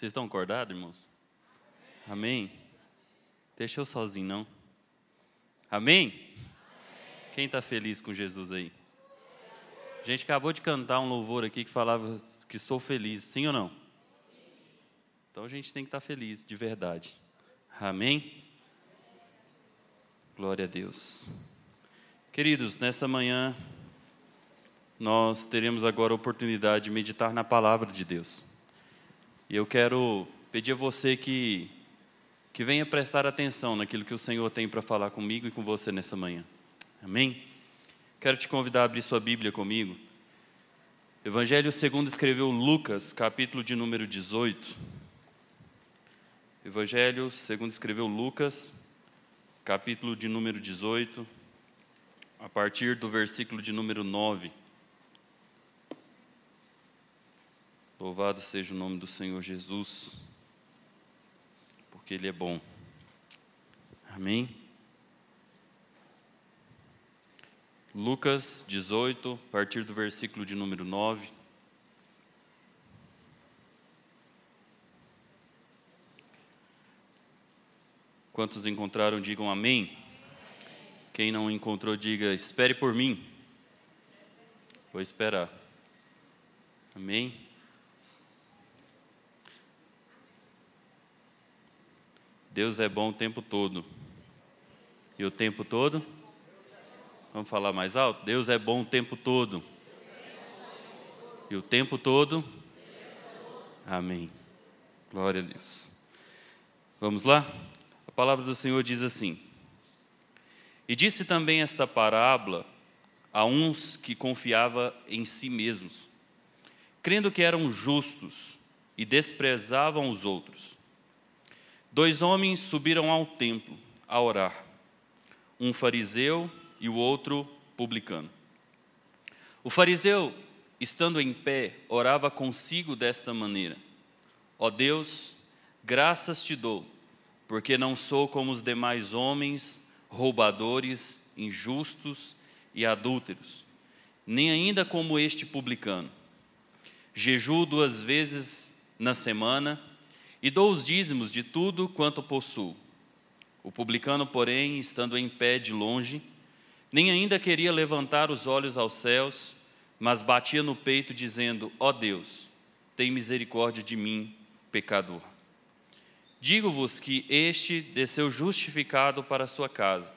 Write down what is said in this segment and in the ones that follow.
Vocês estão acordados, irmãos? Amém? Deixa eu sozinho, não. Amém? Quem está feliz com Jesus aí? A gente acabou de cantar um louvor aqui que falava que sou feliz, sim ou não? Então a gente tem que estar tá feliz, de verdade. Amém? Glória a Deus. Queridos, nessa manhã nós teremos agora a oportunidade de meditar na palavra de Deus. E eu quero pedir a você que, que venha prestar atenção naquilo que o Senhor tem para falar comigo e com você nessa manhã. Amém? Quero te convidar a abrir sua Bíblia comigo. Evangelho segundo escreveu Lucas, capítulo de número 18. Evangelho segundo escreveu Lucas, capítulo de número 18, a partir do versículo de número 9. Louvado seja o nome do Senhor Jesus, porque Ele é bom. Amém? Lucas 18, a partir do versículo de número 9. Quantos encontraram, digam amém. Quem não encontrou, diga: espere por mim. Vou esperar. Amém. Deus é bom o tempo todo. E o tempo todo? Vamos falar mais alto? Deus é bom o tempo todo. E o tempo todo? Amém. Glória a Deus. Vamos lá? A palavra do Senhor diz assim: E disse também esta parábola a uns que confiava em si mesmos, crendo que eram justos e desprezavam os outros. Dois homens subiram ao templo a orar, um fariseu e o outro publicano. O fariseu, estando em pé, orava consigo desta maneira: Ó oh Deus, graças te dou, porque não sou como os demais homens, roubadores, injustos e adúlteros, nem ainda como este publicano. Jejuo duas vezes na semana e dou os dízimos de tudo quanto possuo. O publicano, porém, estando em pé de longe, nem ainda queria levantar os olhos aos céus, mas batia no peito, dizendo: Ó oh Deus, tem misericórdia de mim, pecador. Digo-vos que este desceu justificado para a sua casa,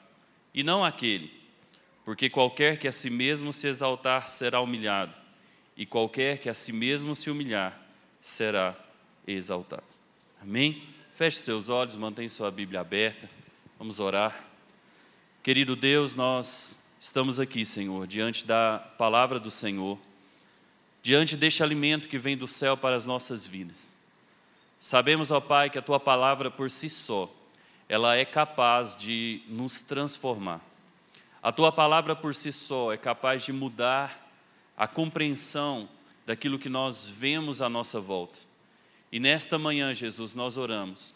e não aquele, porque qualquer que a si mesmo se exaltar será humilhado, e qualquer que a si mesmo se humilhar será exaltado. Amém? Feche seus olhos, mantém sua Bíblia aberta. Vamos orar. Querido Deus, nós estamos aqui, Senhor, diante da palavra do Senhor, diante deste alimento que vem do céu para as nossas vidas. Sabemos, ó Pai, que a tua palavra por si só, ela é capaz de nos transformar. A tua palavra por si só é capaz de mudar a compreensão daquilo que nós vemos à nossa volta. E nesta manhã, Jesus, nós oramos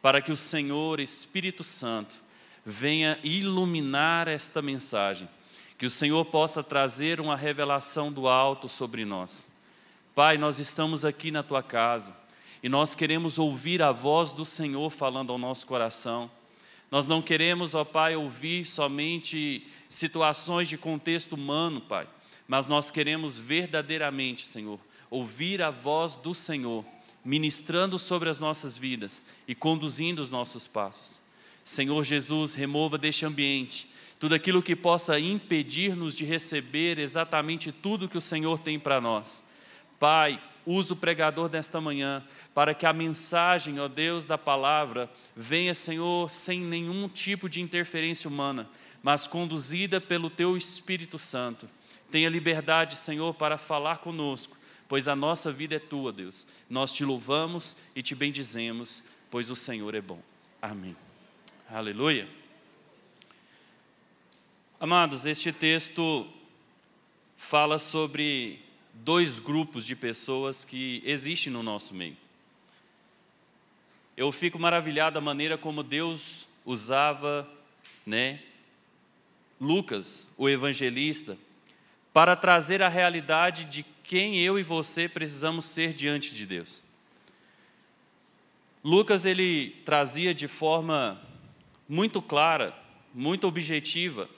para que o Senhor Espírito Santo venha iluminar esta mensagem, que o Senhor possa trazer uma revelação do alto sobre nós. Pai, nós estamos aqui na tua casa e nós queremos ouvir a voz do Senhor falando ao nosso coração. Nós não queremos, ó Pai, ouvir somente situações de contexto humano, Pai, mas nós queremos verdadeiramente, Senhor, ouvir a voz do Senhor ministrando sobre as nossas vidas e conduzindo os nossos passos. Senhor Jesus, remova deste ambiente tudo aquilo que possa impedir-nos de receber exatamente tudo que o Senhor tem para nós. Pai, usa o pregador desta manhã para que a mensagem, ó Deus, da palavra venha, Senhor, sem nenhum tipo de interferência humana, mas conduzida pelo Teu Espírito Santo. Tenha liberdade, Senhor, para falar conosco pois a nossa vida é tua, Deus. Nós te louvamos e te bendizemos, pois o Senhor é bom. Amém. Aleluia. Amados, este texto fala sobre dois grupos de pessoas que existem no nosso meio. Eu fico maravilhado da maneira como Deus usava, né, Lucas, o evangelista, para trazer a realidade de quem eu e você precisamos ser diante de Deus. Lucas ele trazia de forma muito clara, muito objetiva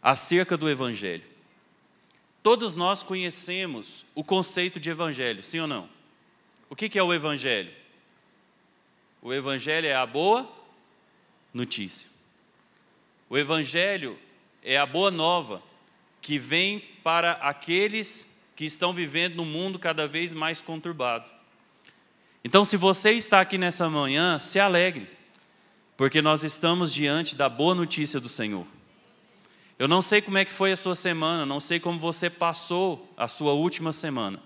acerca do evangelho. Todos nós conhecemos o conceito de evangelho, sim ou não? O que é o evangelho? O evangelho é a boa notícia. O evangelho é a boa nova que vem para aqueles que estão vivendo num mundo cada vez mais conturbado. Então, se você está aqui nessa manhã, se alegre, porque nós estamos diante da boa notícia do Senhor. Eu não sei como é que foi a sua semana, não sei como você passou a sua última semana.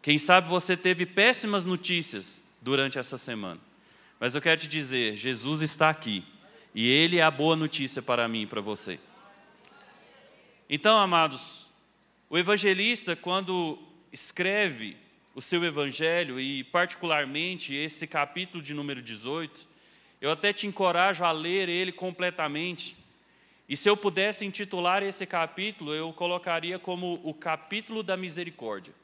Quem sabe você teve péssimas notícias durante essa semana. Mas eu quero te dizer, Jesus está aqui e ele é a boa notícia para mim e para você. Então, amados, o evangelista quando escreve o seu evangelho e particularmente esse capítulo de número 18, eu até te encorajo a ler ele completamente. E se eu pudesse intitular esse capítulo, eu colocaria como o capítulo da misericórdia.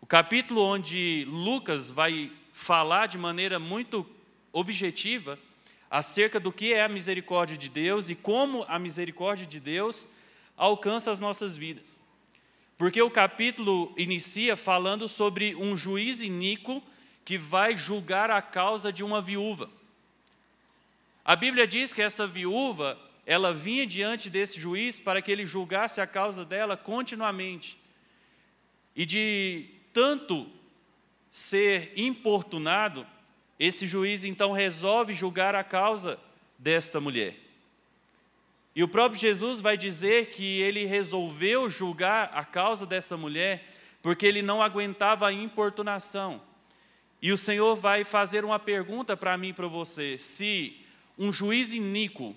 O capítulo onde Lucas vai falar de maneira muito objetiva acerca do que é a misericórdia de Deus e como a misericórdia de Deus alcança as nossas vidas. Porque o capítulo inicia falando sobre um juiz iníquo que vai julgar a causa de uma viúva. A Bíblia diz que essa viúva, ela vinha diante desse juiz para que ele julgasse a causa dela continuamente. E de tanto ser importunado, esse juiz então resolve julgar a causa desta mulher. E o próprio Jesus vai dizer que ele resolveu julgar a causa dessa mulher porque ele não aguentava a importunação. E o Senhor vai fazer uma pergunta para mim e para você: se um juiz iníquo,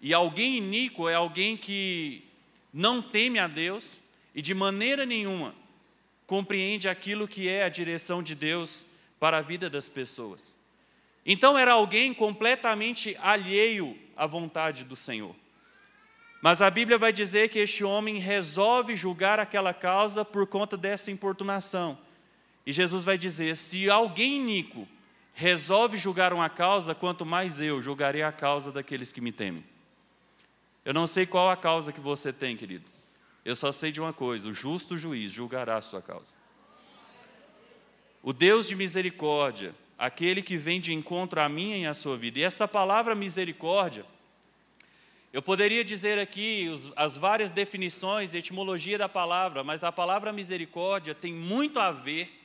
e alguém iníquo é alguém que não teme a Deus e de maneira nenhuma compreende aquilo que é a direção de Deus para a vida das pessoas. Então era alguém completamente alheio à vontade do Senhor. Mas a Bíblia vai dizer que este homem resolve julgar aquela causa por conta dessa importunação. E Jesus vai dizer: se alguém iníquo resolve julgar uma causa, quanto mais eu julgarei a causa daqueles que me temem. Eu não sei qual a causa que você tem, querido. Eu só sei de uma coisa: o justo juiz julgará a sua causa. O Deus de misericórdia, aquele que vem de encontro à minha e à sua vida. E esta palavra misericórdia, eu poderia dizer aqui as várias definições e etimologia da palavra, mas a palavra misericórdia tem muito a ver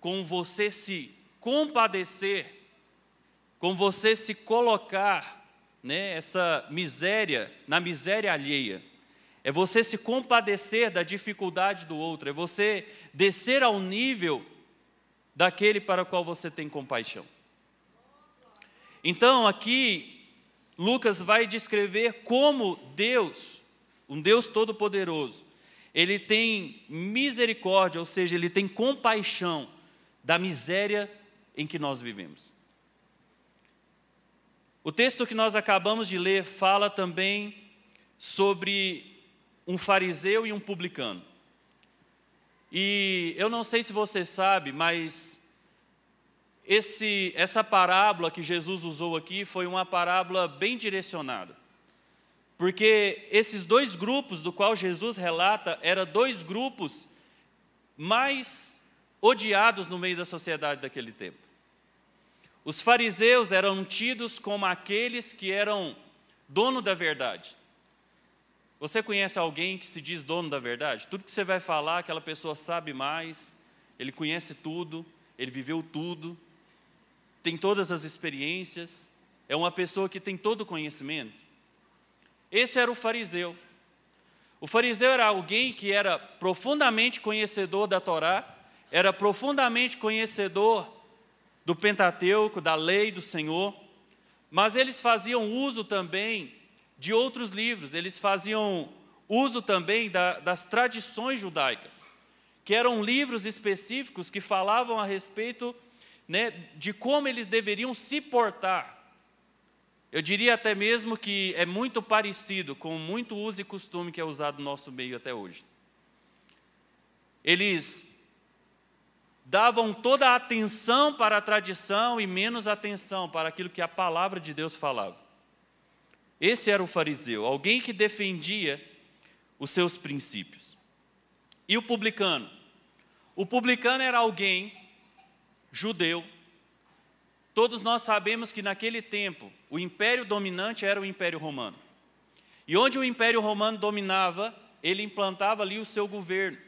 com você se compadecer, com você se colocar, né, essa miséria, na miséria alheia. É você se compadecer da dificuldade do outro, é você descer ao nível daquele para o qual você tem compaixão. Então, aqui Lucas vai descrever como Deus, um Deus todo-poderoso, ele tem misericórdia, ou seja, ele tem compaixão da miséria em que nós vivemos. O texto que nós acabamos de ler fala também sobre um fariseu e um publicano. E eu não sei se você sabe, mas esse, essa parábola que Jesus usou aqui foi uma parábola bem direcionada. Porque esses dois grupos do qual Jesus relata eram dois grupos mais odiados no meio da sociedade daquele tempo. Os fariseus eram tidos como aqueles que eram dono da verdade. Você conhece alguém que se diz dono da verdade? Tudo que você vai falar, aquela pessoa sabe mais, ele conhece tudo, ele viveu tudo, tem todas as experiências, é uma pessoa que tem todo o conhecimento. Esse era o fariseu. O fariseu era alguém que era profundamente conhecedor da Torá, era profundamente conhecedor do Pentateuco, da lei do Senhor, mas eles faziam uso também de outros livros, eles faziam uso também da, das tradições judaicas, que eram livros específicos que falavam a respeito né, de como eles deveriam se portar. Eu diria até mesmo que é muito parecido com muito uso e costume que é usado no nosso meio até hoje. Eles davam toda a atenção para a tradição e menos atenção para aquilo que a palavra de Deus falava. Esse era o fariseu, alguém que defendia os seus princípios. E o publicano? O publicano era alguém judeu. Todos nós sabemos que naquele tempo o império dominante era o Império Romano. E onde o Império Romano dominava, ele implantava ali o seu governo.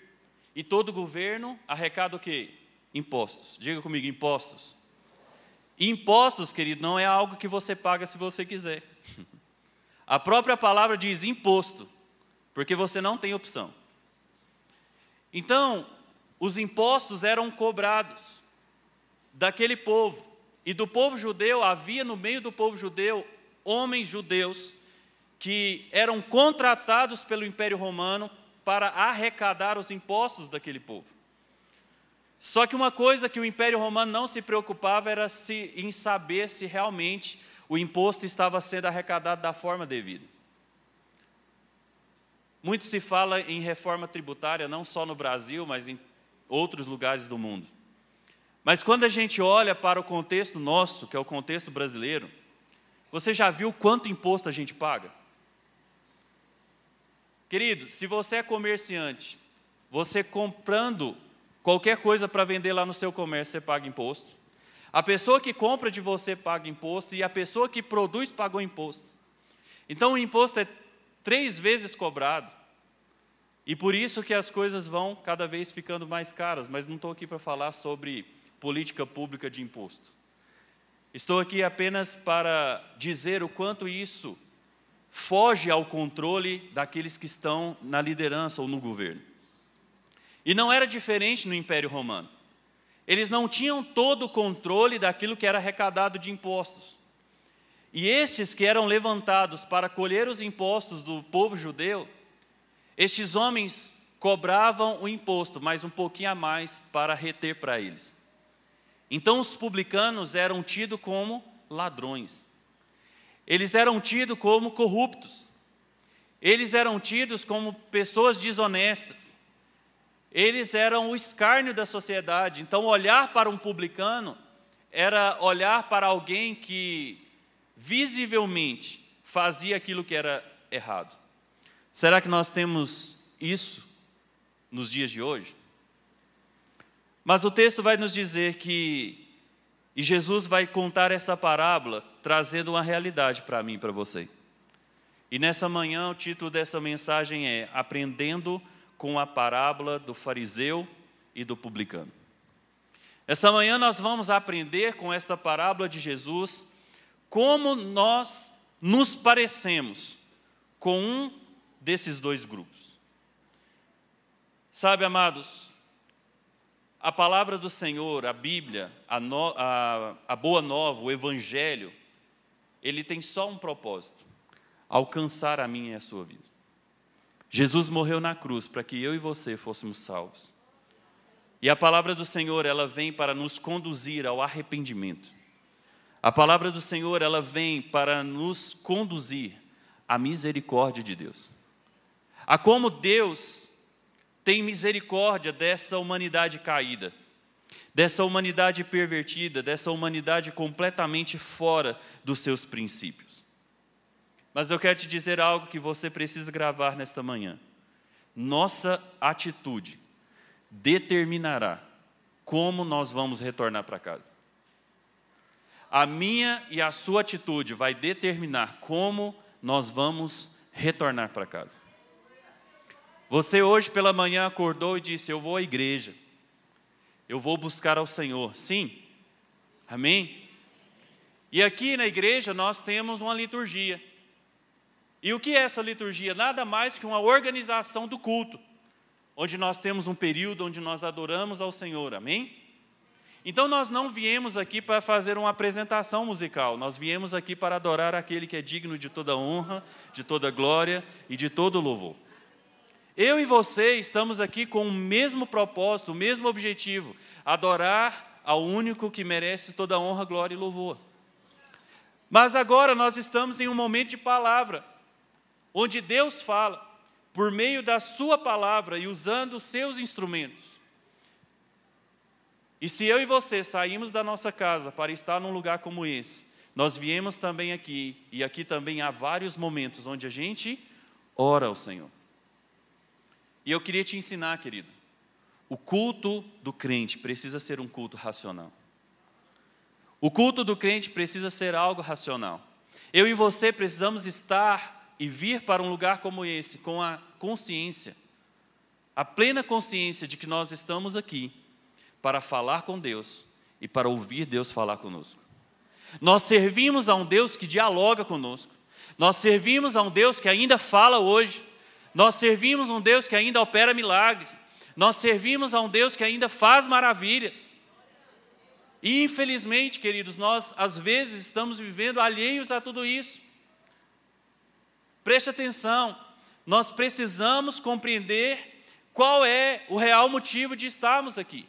E todo governo arrecada o quê? Impostos. Diga comigo, impostos. Impostos, querido, não é algo que você paga se você quiser. A própria palavra diz imposto, porque você não tem opção. Então, os impostos eram cobrados daquele povo. E do povo judeu, havia no meio do povo judeu homens judeus que eram contratados pelo Império Romano para arrecadar os impostos daquele povo. Só que uma coisa que o Império Romano não se preocupava era se, em saber se realmente o imposto estava sendo arrecadado da forma devida. Muito se fala em reforma tributária, não só no Brasil, mas em outros lugares do mundo. Mas quando a gente olha para o contexto nosso, que é o contexto brasileiro, você já viu quanto imposto a gente paga? Querido, se você é comerciante, você comprando qualquer coisa para vender lá no seu comércio, você paga imposto. A pessoa que compra de você paga imposto e a pessoa que produz pagou imposto. Então o imposto é três vezes cobrado. E por isso que as coisas vão cada vez ficando mais caras, mas não estou aqui para falar sobre política pública de imposto. Estou aqui apenas para dizer o quanto isso foge ao controle daqueles que estão na liderança ou no governo. E não era diferente no Império Romano. Eles não tinham todo o controle daquilo que era arrecadado de impostos. E estes que eram levantados para colher os impostos do povo judeu, estes homens cobravam o imposto, mas um pouquinho a mais para reter para eles. Então os publicanos eram tidos como ladrões. Eles eram tidos como corruptos. Eles eram tidos como pessoas desonestas. Eles eram o escárnio da sociedade. Então, olhar para um publicano era olhar para alguém que visivelmente fazia aquilo que era errado. Será que nós temos isso nos dias de hoje? Mas o texto vai nos dizer que e Jesus vai contar essa parábola trazendo uma realidade para mim para você. E nessa manhã o título dessa mensagem é Aprendendo com a parábola do fariseu e do publicano. Essa manhã nós vamos aprender com esta parábola de Jesus como nós nos parecemos com um desses dois grupos. Sabe, amados, a palavra do Senhor, a Bíblia, a, no, a, a boa nova, o Evangelho, ele tem só um propósito: alcançar a minha e a sua vida. Jesus morreu na cruz para que eu e você fôssemos salvos. E a palavra do Senhor, ela vem para nos conduzir ao arrependimento. A palavra do Senhor, ela vem para nos conduzir à misericórdia de Deus. A como Deus tem misericórdia dessa humanidade caída, dessa humanidade pervertida, dessa humanidade completamente fora dos seus princípios. Mas eu quero te dizer algo que você precisa gravar nesta manhã. Nossa atitude determinará como nós vamos retornar para casa. A minha e a sua atitude vai determinar como nós vamos retornar para casa. Você hoje pela manhã acordou e disse: Eu vou à igreja, eu vou buscar ao Senhor. Sim, amém? E aqui na igreja nós temos uma liturgia. E o que é essa liturgia? Nada mais que uma organização do culto, onde nós temos um período onde nós adoramos ao Senhor, amém? Então nós não viemos aqui para fazer uma apresentação musical, nós viemos aqui para adorar aquele que é digno de toda honra, de toda glória e de todo louvor. Eu e você estamos aqui com o mesmo propósito, o mesmo objetivo: adorar ao único que merece toda honra, glória e louvor. Mas agora nós estamos em um momento de palavra, onde Deus fala, por meio da Sua palavra e usando os seus instrumentos. E se eu e você saímos da nossa casa para estar num lugar como esse, nós viemos também aqui, e aqui também há vários momentos onde a gente ora ao Senhor. E eu queria te ensinar, querido, o culto do crente precisa ser um culto racional. O culto do crente precisa ser algo racional. Eu e você precisamos estar e vir para um lugar como esse com a consciência, a plena consciência de que nós estamos aqui para falar com Deus e para ouvir Deus falar conosco. Nós servimos a um Deus que dialoga conosco. Nós servimos a um Deus que ainda fala hoje. Nós servimos um Deus que ainda opera milagres. Nós servimos a um Deus que ainda faz maravilhas. E infelizmente, queridos, nós às vezes estamos vivendo alheios a tudo isso. Preste atenção, nós precisamos compreender qual é o real motivo de estarmos aqui.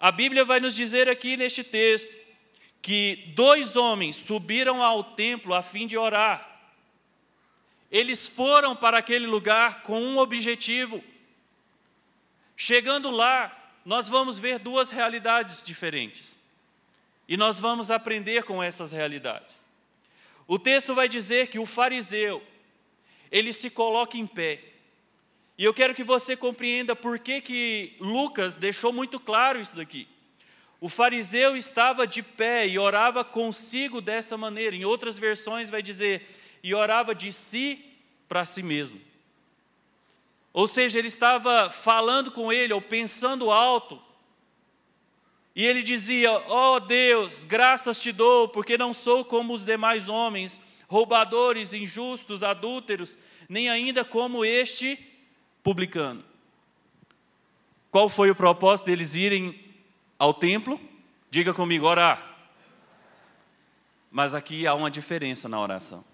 A Bíblia vai nos dizer aqui neste texto que dois homens subiram ao templo a fim de orar. Eles foram para aquele lugar com um objetivo. Chegando lá, nós vamos ver duas realidades diferentes. E nós vamos aprender com essas realidades. O texto vai dizer que o fariseu, ele se coloca em pé. E eu quero que você compreenda por que, que Lucas deixou muito claro isso daqui. O fariseu estava de pé e orava consigo dessa maneira. Em outras versões vai dizer, e orava de si para si mesmo. Ou seja, ele estava falando com ele, ou pensando alto. E ele dizia: Ó oh Deus, graças te dou, porque não sou como os demais homens, roubadores, injustos, adúlteros, nem ainda como este publicano. Qual foi o propósito deles irem ao templo? Diga comigo, orar. Mas aqui há uma diferença na oração.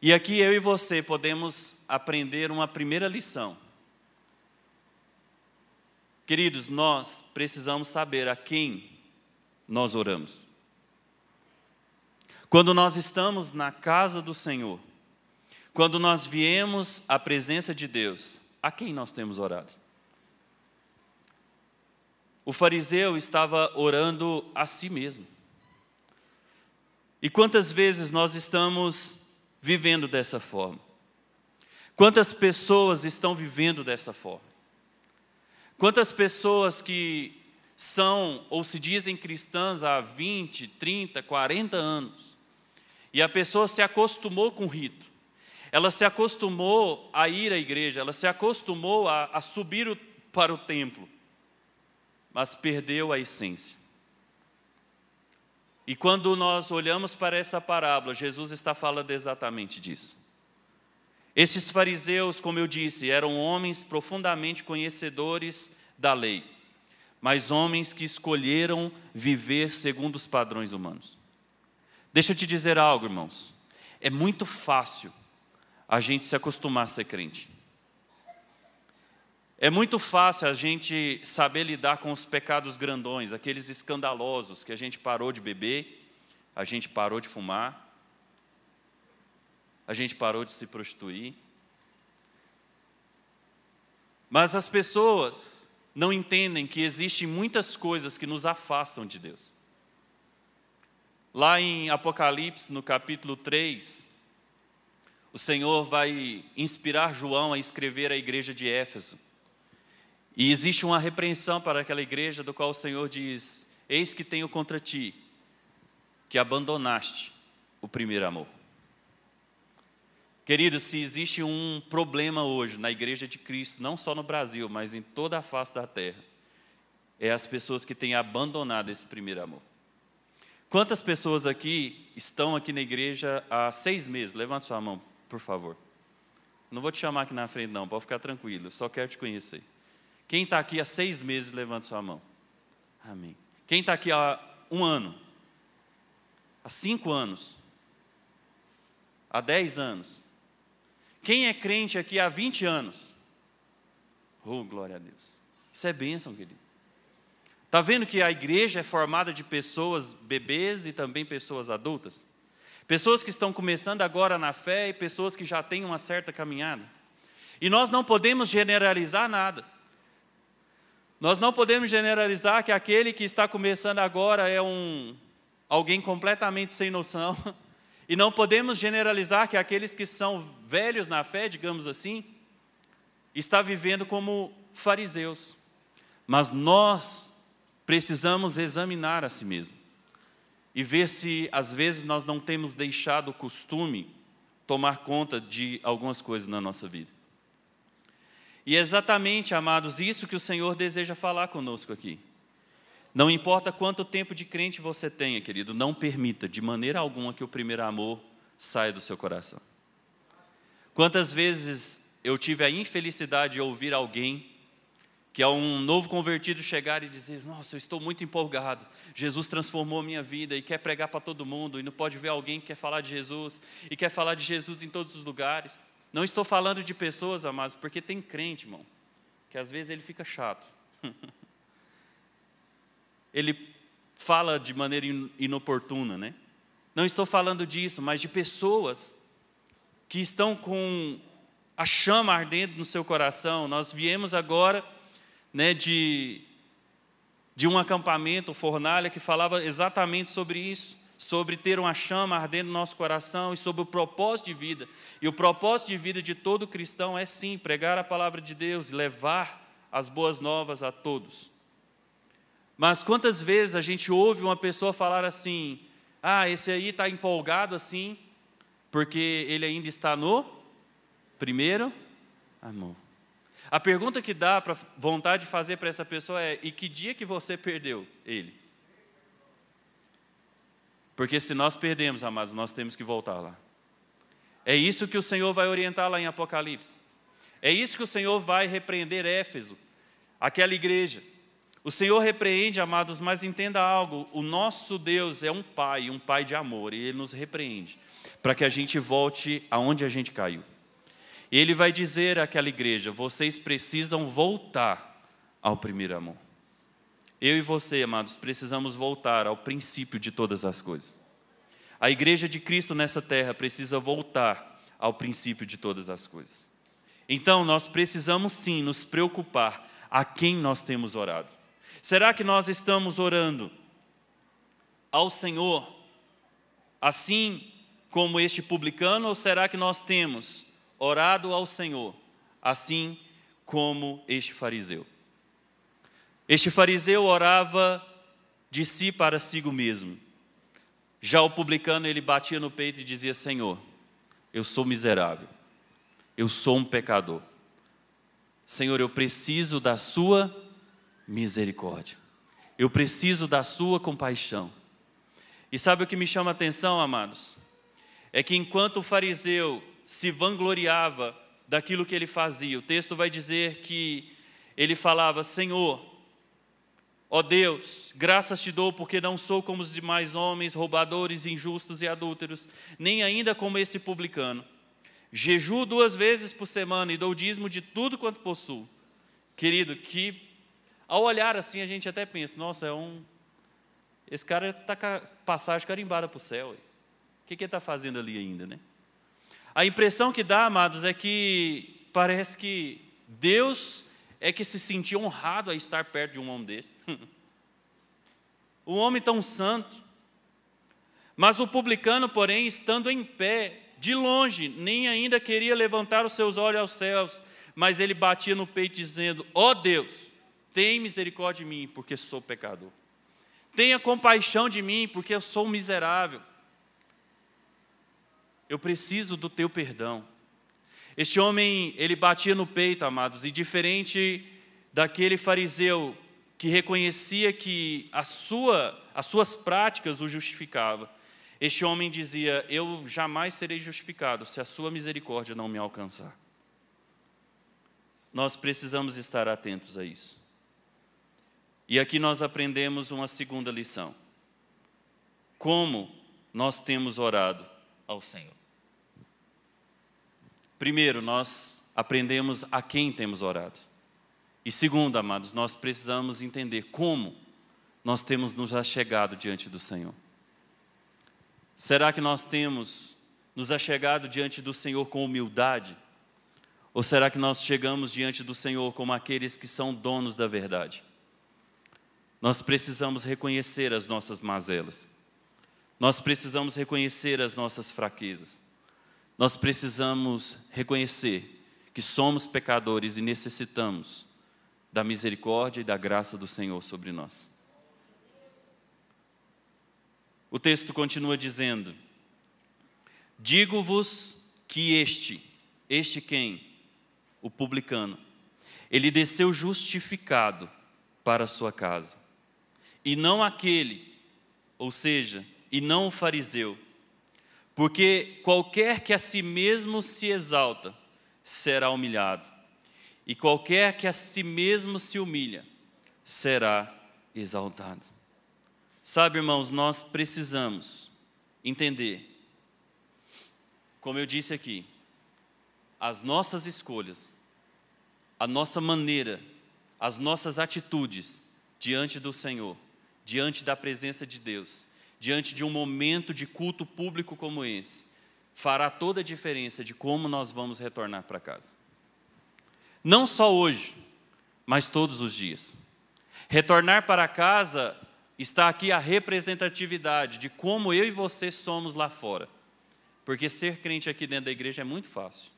E aqui eu e você podemos aprender uma primeira lição. Queridos, nós precisamos saber a quem nós oramos. Quando nós estamos na casa do Senhor, quando nós viemos à presença de Deus, a quem nós temos orado? O fariseu estava orando a si mesmo. E quantas vezes nós estamos vivendo dessa forma? Quantas pessoas estão vivendo dessa forma? Quantas pessoas que são ou se dizem cristãs há 20, 30, 40 anos, e a pessoa se acostumou com o rito, ela se acostumou a ir à igreja, ela se acostumou a, a subir o, para o templo, mas perdeu a essência. E quando nós olhamos para essa parábola, Jesus está falando exatamente disso. Esses fariseus, como eu disse, eram homens profundamente conhecedores da lei, mas homens que escolheram viver segundo os padrões humanos. Deixa eu te dizer algo, irmãos. É muito fácil a gente se acostumar a ser crente. É muito fácil a gente saber lidar com os pecados grandões, aqueles escandalosos que a gente parou de beber, a gente parou de fumar, a gente parou de se prostituir. Mas as pessoas não entendem que existem muitas coisas que nos afastam de Deus. Lá em Apocalipse, no capítulo 3, o Senhor vai inspirar João a escrever a igreja de Éfeso. E existe uma repreensão para aquela igreja, do qual o Senhor diz: Eis que tenho contra ti, que abandonaste o primeiro amor. Querido, se existe um problema hoje na igreja de Cristo, não só no Brasil, mas em toda a face da terra, é as pessoas que têm abandonado esse primeiro amor. Quantas pessoas aqui estão aqui na igreja há seis meses? Levante sua mão, por favor. Não vou te chamar aqui na frente, não, pode ficar tranquilo, só quero te conhecer. Quem está aqui há seis meses, levante sua mão. Amém. Quem está aqui há um ano? Há cinco anos? Há dez anos? Quem é crente aqui há 20 anos? Oh, glória a Deus. Isso é bênção, querido. Está vendo que a igreja é formada de pessoas bebês e também pessoas adultas? Pessoas que estão começando agora na fé e pessoas que já têm uma certa caminhada. E nós não podemos generalizar nada. Nós não podemos generalizar que aquele que está começando agora é um alguém completamente sem noção, e não podemos generalizar que aqueles que são velhos na fé, digamos assim, está vivendo como fariseus. Mas nós precisamos examinar a si mesmo e ver se às vezes nós não temos deixado o costume tomar conta de algumas coisas na nossa vida. E é exatamente, amados, isso que o Senhor deseja falar conosco aqui. Não importa quanto tempo de crente você tenha, querido, não permita de maneira alguma que o primeiro amor saia do seu coração. Quantas vezes eu tive a infelicidade de ouvir alguém que é um novo convertido chegar e dizer: Nossa, eu estou muito empolgado. Jesus transformou a minha vida e quer pregar para todo mundo. E não pode ver alguém que quer falar de Jesus e quer falar de Jesus em todos os lugares. Não estou falando de pessoas, amados, porque tem crente, irmão, que às vezes ele fica chato. ele fala de maneira inoportuna, né? Não estou falando disso, mas de pessoas que estão com a chama ardendo no seu coração. Nós viemos agora né, de, de um acampamento, Fornalha, que falava exatamente sobre isso, sobre ter uma chama ardendo no nosso coração e sobre o propósito de vida. E o propósito de vida de todo cristão é sim pregar a palavra de Deus, levar as boas novas a todos. Mas quantas vezes a gente ouve uma pessoa falar assim: ah, esse aí está empolgado assim, porque ele ainda está no primeiro amor. A pergunta que dá para vontade de fazer para essa pessoa é: e que dia que você perdeu ele? Porque se nós perdemos, amados, nós temos que voltar lá. É isso que o Senhor vai orientar lá em Apocalipse. É isso que o Senhor vai repreender Éfeso, aquela igreja. O Senhor repreende, amados, mas entenda algo: o nosso Deus é um pai, um pai de amor, e ele nos repreende para que a gente volte aonde a gente caiu. E ele vai dizer àquela igreja: vocês precisam voltar ao primeiro amor. Eu e você, amados, precisamos voltar ao princípio de todas as coisas. A igreja de Cristo nessa terra precisa voltar ao princípio de todas as coisas. Então, nós precisamos sim nos preocupar a quem nós temos orado. Será que nós estamos orando ao Senhor assim como este publicano, ou será que nós temos orado ao Senhor, assim como este fariseu. Este fariseu orava de si para si mesmo. Já o publicano, ele batia no peito e dizia: Senhor, eu sou miserável, eu sou um pecador. Senhor, eu preciso da Sua misericórdia, eu preciso da Sua compaixão. E sabe o que me chama a atenção, amados? É que enquanto o fariseu se vangloriava daquilo que ele fazia. O texto vai dizer que ele falava: Senhor, ó Deus, graças te dou porque não sou como os demais homens, roubadores, injustos e adúlteros, nem ainda como esse publicano. Jejuo duas vezes por semana e dou dízimo de tudo quanto possuo. Querido, que ao olhar assim a gente até pensa: nossa, é um. Esse cara está com a passagem carimbada para o céu. O que, que ele está fazendo ali ainda, né? A impressão que dá, amados, é que parece que Deus é que se sentiu honrado a estar perto de um homem desse. um homem tão santo. Mas o publicano, porém, estando em pé, de longe, nem ainda queria levantar os seus olhos aos céus, mas ele batia no peito, dizendo: Ó oh Deus, tem misericórdia de mim, porque sou pecador. Tenha compaixão de mim, porque eu sou miserável. Eu preciso do teu perdão. Este homem, ele batia no peito, amados, e diferente daquele fariseu que reconhecia que a sua, as suas práticas o justificavam, este homem dizia: Eu jamais serei justificado se a sua misericórdia não me alcançar. Nós precisamos estar atentos a isso. E aqui nós aprendemos uma segunda lição. Como nós temos orado ao Senhor. Primeiro, nós aprendemos a quem temos orado. E segundo, amados, nós precisamos entender como nós temos nos achegado diante do Senhor. Será que nós temos nos achegado diante do Senhor com humildade? Ou será que nós chegamos diante do Senhor como aqueles que são donos da verdade? nós precisamos reconhecer as nossas mazelas. Nós precisamos reconhecer as nossas fraquezas. Nós precisamos reconhecer que somos pecadores e necessitamos da misericórdia e da graça do Senhor sobre nós. O texto continua dizendo: Digo-vos que este, este quem? O publicano, ele desceu justificado para a sua casa, e não aquele, ou seja, e não o fariseu, porque qualquer que a si mesmo se exalta será humilhado, e qualquer que a si mesmo se humilha será exaltado. Sabe, irmãos, nós precisamos entender, como eu disse aqui, as nossas escolhas, a nossa maneira, as nossas atitudes diante do Senhor, diante da presença de Deus, diante de um momento de culto público como esse, fará toda a diferença de como nós vamos retornar para casa. Não só hoje, mas todos os dias. Retornar para casa está aqui a representatividade de como eu e você somos lá fora. Porque ser crente aqui dentro da igreja é muito fácil.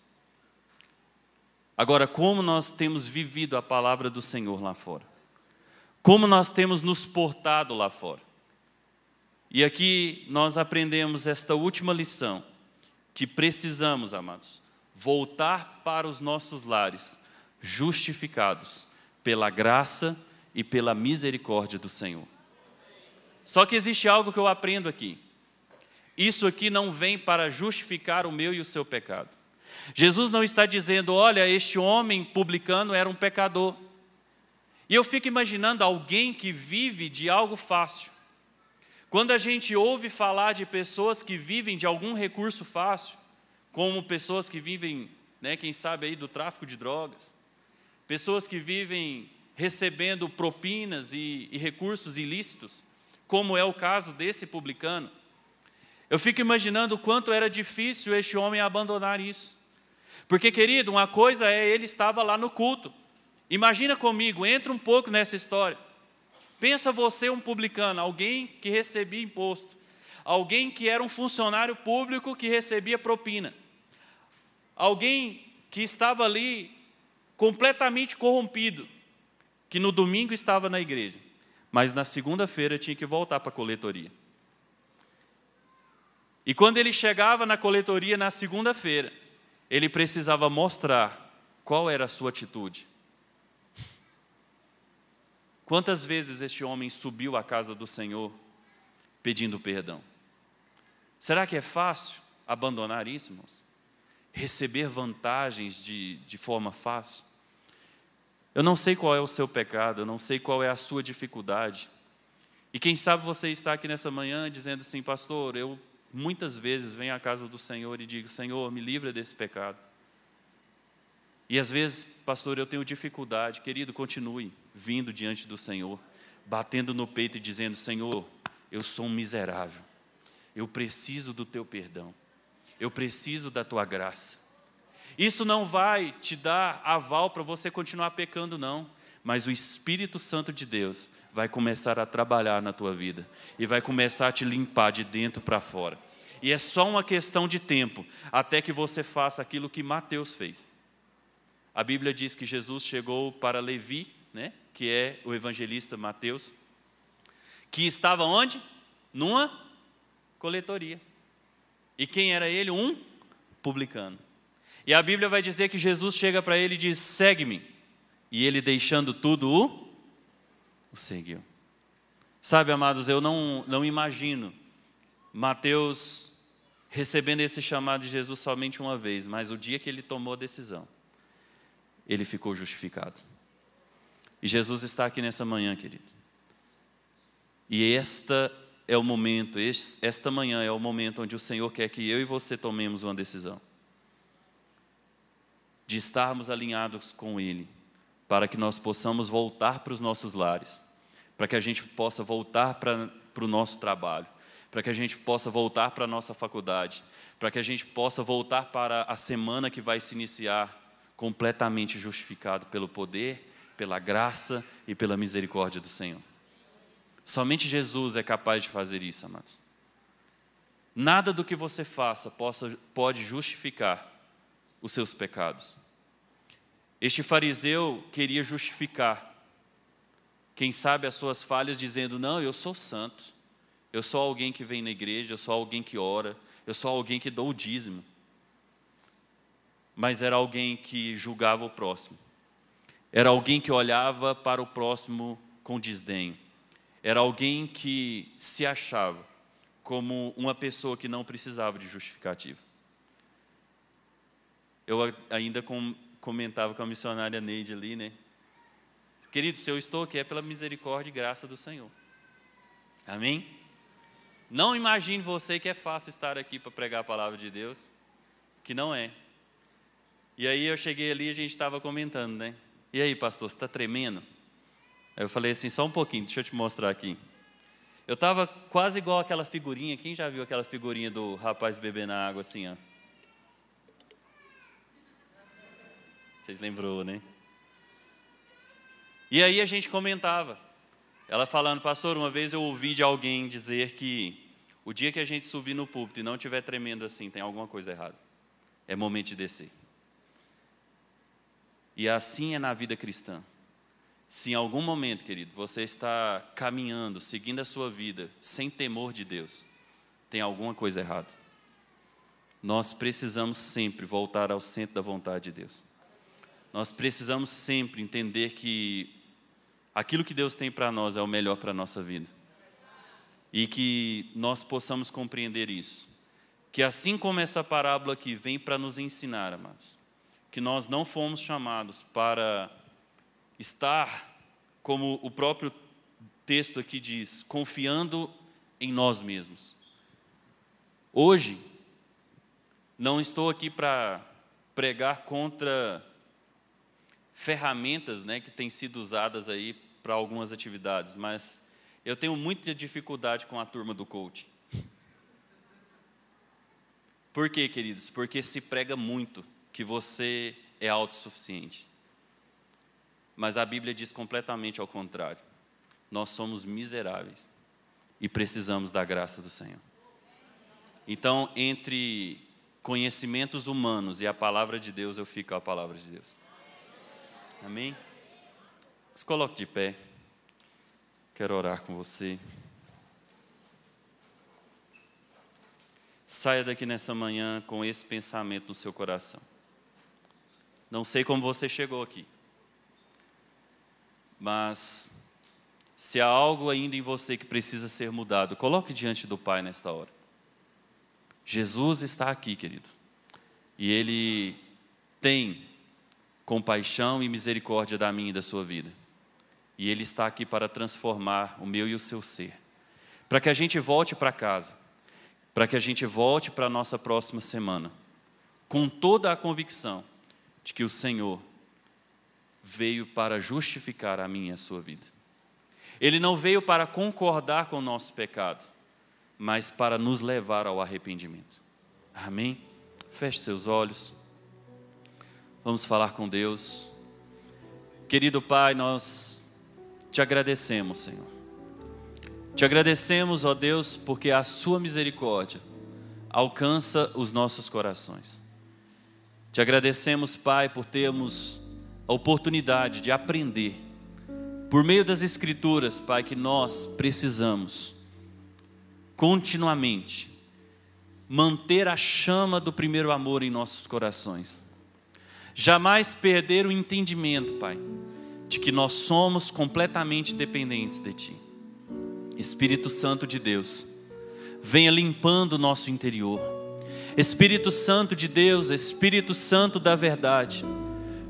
Agora, como nós temos vivido a palavra do Senhor lá fora? Como nós temos nos portado lá fora? E aqui nós aprendemos esta última lição, que precisamos, amados, voltar para os nossos lares, justificados pela graça e pela misericórdia do Senhor. Só que existe algo que eu aprendo aqui. Isso aqui não vem para justificar o meu e o seu pecado. Jesus não está dizendo, olha, este homem publicano era um pecador. E eu fico imaginando alguém que vive de algo fácil. Quando a gente ouve falar de pessoas que vivem de algum recurso fácil, como pessoas que vivem, né, quem sabe aí do tráfico de drogas, pessoas que vivem recebendo propinas e, e recursos ilícitos, como é o caso desse publicano, eu fico imaginando o quanto era difícil este homem abandonar isso. Porque, querido, uma coisa é ele estava lá no culto. Imagina comigo, entra um pouco nessa história. Pensa você um publicano, alguém que recebia imposto, alguém que era um funcionário público que recebia propina, alguém que estava ali completamente corrompido, que no domingo estava na igreja mas na segunda-feira tinha que voltar para a coletoria. E quando ele chegava na coletoria na segunda-feira, ele precisava mostrar qual era a sua atitude. Quantas vezes este homem subiu à casa do Senhor pedindo perdão? Será que é fácil abandonar isso, irmãos? Receber vantagens de, de forma fácil? Eu não sei qual é o seu pecado, eu não sei qual é a sua dificuldade. E quem sabe você está aqui nessa manhã dizendo assim, pastor, eu muitas vezes venho à casa do Senhor e digo, Senhor, me livra desse pecado. E às vezes, pastor, eu tenho dificuldade. Querido, continue vindo diante do Senhor, batendo no peito e dizendo: Senhor, eu sou um miserável. Eu preciso do teu perdão. Eu preciso da tua graça. Isso não vai te dar aval para você continuar pecando, não. Mas o Espírito Santo de Deus vai começar a trabalhar na tua vida e vai começar a te limpar de dentro para fora. E é só uma questão de tempo até que você faça aquilo que Mateus fez. A Bíblia diz que Jesus chegou para Levi, né, que é o evangelista Mateus, que estava onde? Numa coletoria. E quem era ele? Um publicano. E a Bíblia vai dizer que Jesus chega para ele e diz: segue-me. E ele, deixando tudo, o, o seguiu. Sabe, amados, eu não, não imagino Mateus recebendo esse chamado de Jesus somente uma vez, mas o dia que ele tomou a decisão, ele ficou justificado. E Jesus está aqui nessa manhã, querido. E esta é o momento, esta manhã é o momento onde o Senhor quer que eu e você tomemos uma decisão de estarmos alinhados com Ele, para que nós possamos voltar para os nossos lares, para que a gente possa voltar para, para o nosso trabalho, para que a gente possa voltar para a nossa faculdade, para que a gente possa voltar para a semana que vai se iniciar completamente justificado pelo poder, pela graça e pela misericórdia do Senhor. Somente Jesus é capaz de fazer isso, amados. Nada do que você faça possa, pode justificar os seus pecados. Este fariseu queria justificar, quem sabe, as suas falhas, dizendo: Não, eu sou santo, eu sou alguém que vem na igreja, eu sou alguém que ora, eu sou alguém que dou o dízimo. Mas era alguém que julgava o próximo, era alguém que olhava para o próximo com desdém, era alguém que se achava como uma pessoa que não precisava de justificativa. Eu ainda comentava com a missionária Neide ali, né? Querido, se eu estou aqui é pela misericórdia e graça do Senhor. Amém? Não imagine você que é fácil estar aqui para pregar a palavra de Deus, que não é. E aí eu cheguei ali e a gente estava comentando, né? E aí, pastor, você está tremendo? Aí eu falei assim, só um pouquinho, deixa eu te mostrar aqui. Eu estava quase igual aquela figurinha, quem já viu aquela figurinha do rapaz bebendo na água assim, ó? Vocês lembrou, né? E aí a gente comentava. Ela falando, pastor, uma vez eu ouvi de alguém dizer que o dia que a gente subir no púlpito e não estiver tremendo assim, tem alguma coisa errada. É momento de descer. E assim é na vida cristã. Se em algum momento, querido, você está caminhando, seguindo a sua vida, sem temor de Deus, tem alguma coisa errada. Nós precisamos sempre voltar ao centro da vontade de Deus. Nós precisamos sempre entender que aquilo que Deus tem para nós é o melhor para a nossa vida. E que nós possamos compreender isso. Que assim como essa parábola aqui vem para nos ensinar, amados, que nós não fomos chamados para estar, como o próprio texto aqui diz, confiando em nós mesmos. Hoje, não estou aqui para pregar contra ferramentas né, que têm sido usadas aí para algumas atividades, mas eu tenho muita dificuldade com a turma do coach. Por quê, queridos? Porque se prega muito que você é autossuficiente. Mas a Bíblia diz completamente ao contrário. Nós somos miseráveis e precisamos da graça do Senhor. Então, entre conhecimentos humanos e a palavra de Deus, eu fico a palavra de Deus. Amém? Se coloque de pé. Quero orar com você. Saia daqui nessa manhã com esse pensamento no seu coração. Não sei como você chegou aqui, mas se há algo ainda em você que precisa ser mudado, coloque diante do Pai nesta hora. Jesus está aqui, querido, e Ele tem compaixão e misericórdia da minha e da sua vida. E Ele está aqui para transformar o meu e o seu ser. Para que a gente volte para casa, para que a gente volte para a nossa próxima semana, com toda a convicção de que o Senhor veio para justificar a minha e a sua vida. Ele não veio para concordar com o nosso pecado, mas para nos levar ao arrependimento. Amém? Feche seus olhos. Vamos falar com Deus. Querido Pai, nós te agradecemos, Senhor. Te agradecemos, ó Deus, porque a Sua misericórdia alcança os nossos corações. Te agradecemos, Pai, por termos a oportunidade de aprender, por meio das Escrituras, Pai, que nós precisamos continuamente manter a chama do primeiro amor em nossos corações Jamais perder o entendimento, Pai, de que nós somos completamente dependentes de Ti. Espírito Santo de Deus, venha limpando o nosso interior. Espírito Santo de Deus, Espírito Santo da verdade,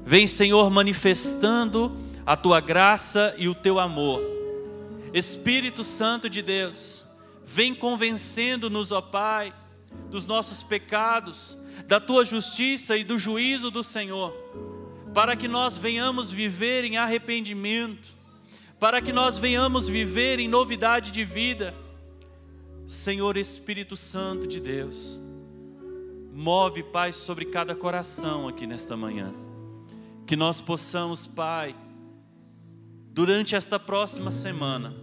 vem, Senhor, manifestando a tua graça e o teu amor. Espírito Santo de Deus, vem convencendo-nos, ó Pai, dos nossos pecados, da tua justiça e do juízo do Senhor, para que nós venhamos viver em arrependimento, para que nós venhamos viver em novidade de vida. Senhor Espírito Santo de Deus, move, Pai, sobre cada coração aqui nesta manhã, que nós possamos, Pai, durante esta próxima semana,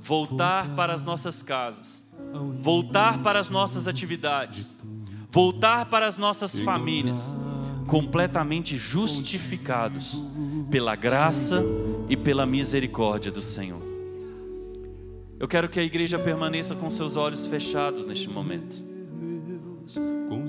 voltar para as nossas casas, voltar para as nossas atividades, voltar para as nossas famílias, completamente justificados pela graça e pela misericórdia do Senhor. Eu quero que a igreja permaneça com seus olhos fechados neste momento com